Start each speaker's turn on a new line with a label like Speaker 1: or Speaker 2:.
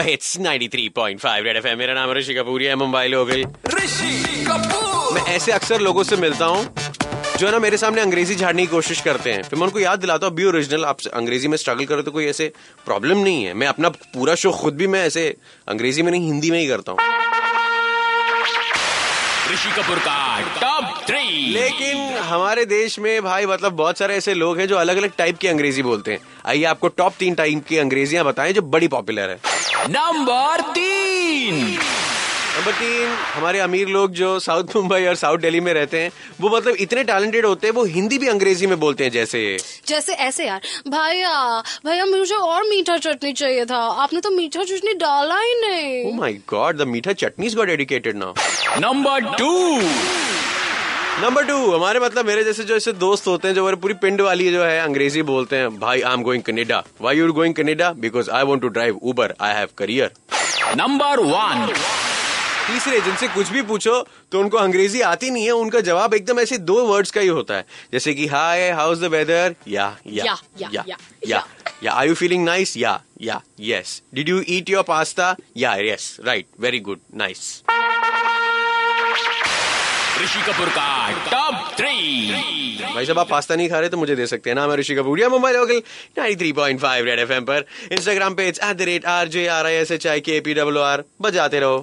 Speaker 1: Hits 93.5 red FM मेरा नाम ऋषि कपूर है मुंबई लोग
Speaker 2: ऋषि कपूर!
Speaker 1: मैं ऐसे अक्सर लोगों से मिलता हूँ जो है ना मेरे सामने अंग्रेज़ी झाड़ने की कोशिश करते हैं। फिर मैं उनको याद दिलाता हूँ बी ओरिजिनल आप अंग्रेज़ी में स्ट्रगल करो तो कोई ऐसे प्रॉब्लम नहीं है। मैं अपना पूरा शो खुद भी मैं ऐसे अंग्रेज़ी में नहीं हिंदी में ही करता हूँ।
Speaker 2: ऋषि कपूर का टॉप थ्री।
Speaker 1: लेकिन हमारे देश में भाई मतलब बहुत सारे ऐसे लोग हैं जो अलग अलग टाइप की अंग्रेज़ी बोलते हैं। आइए आपको टॉप तीन टाइप की अंग्रेजियाँ बताएँ जो बड़ी पॉपुलर है।
Speaker 2: नंबर तीन।
Speaker 1: नंबर तीन हमारे अमीर लोग जो साउथ मुंबई और साउथ दिल्ली में रहते हैं वो मतलब इतने टैलेंटेड होते हैं वो हिंदी भी अंग्रेज़ी में बोलते हैं जैसे।
Speaker 3: जैसे ऐसे यार। भैया भैया मुझे और मीठा चटनी चाहिए था। आपने तो मीठा चटनी डाला ही
Speaker 1: ओ
Speaker 3: नहीं
Speaker 1: my god the meetha chutneys got addicted now
Speaker 2: number two
Speaker 1: number two हमारे मतलब मेरे जैसे जो ऐसे दोस्त होते हैं जो हमारे पूरी पिंड वाली जो है अंग्रेज़ी बोलते हैं भाई I am going Canada why you're going Canada because I want to drive Uber I have career
Speaker 2: number one
Speaker 1: तीसरे जिनसे कुछ भी पूछो तो उनको अंग्रेज़ी आती नहीं है। उनका जवाब एकदम ऐसे दो वर्ड्स का ही होता है। जैसे कि hi how is the weather
Speaker 3: yeah
Speaker 1: yeah
Speaker 3: yeah,
Speaker 1: या, या are you. Feeling nice yeah yeah yes did you eat your pasta yeah yes right very good nice
Speaker 2: Rishi Kapoor का टॉप थ्री
Speaker 1: भाई साहब आप पास्ता नहीं खा रहे तो मुझे दे सकते हैं ना? मैं ऋषि कपूर या मुंबई लोकल 93.5 रेड एफएम पर। Instagram page at the rate R J R I S H I K P W are बजाते रहो।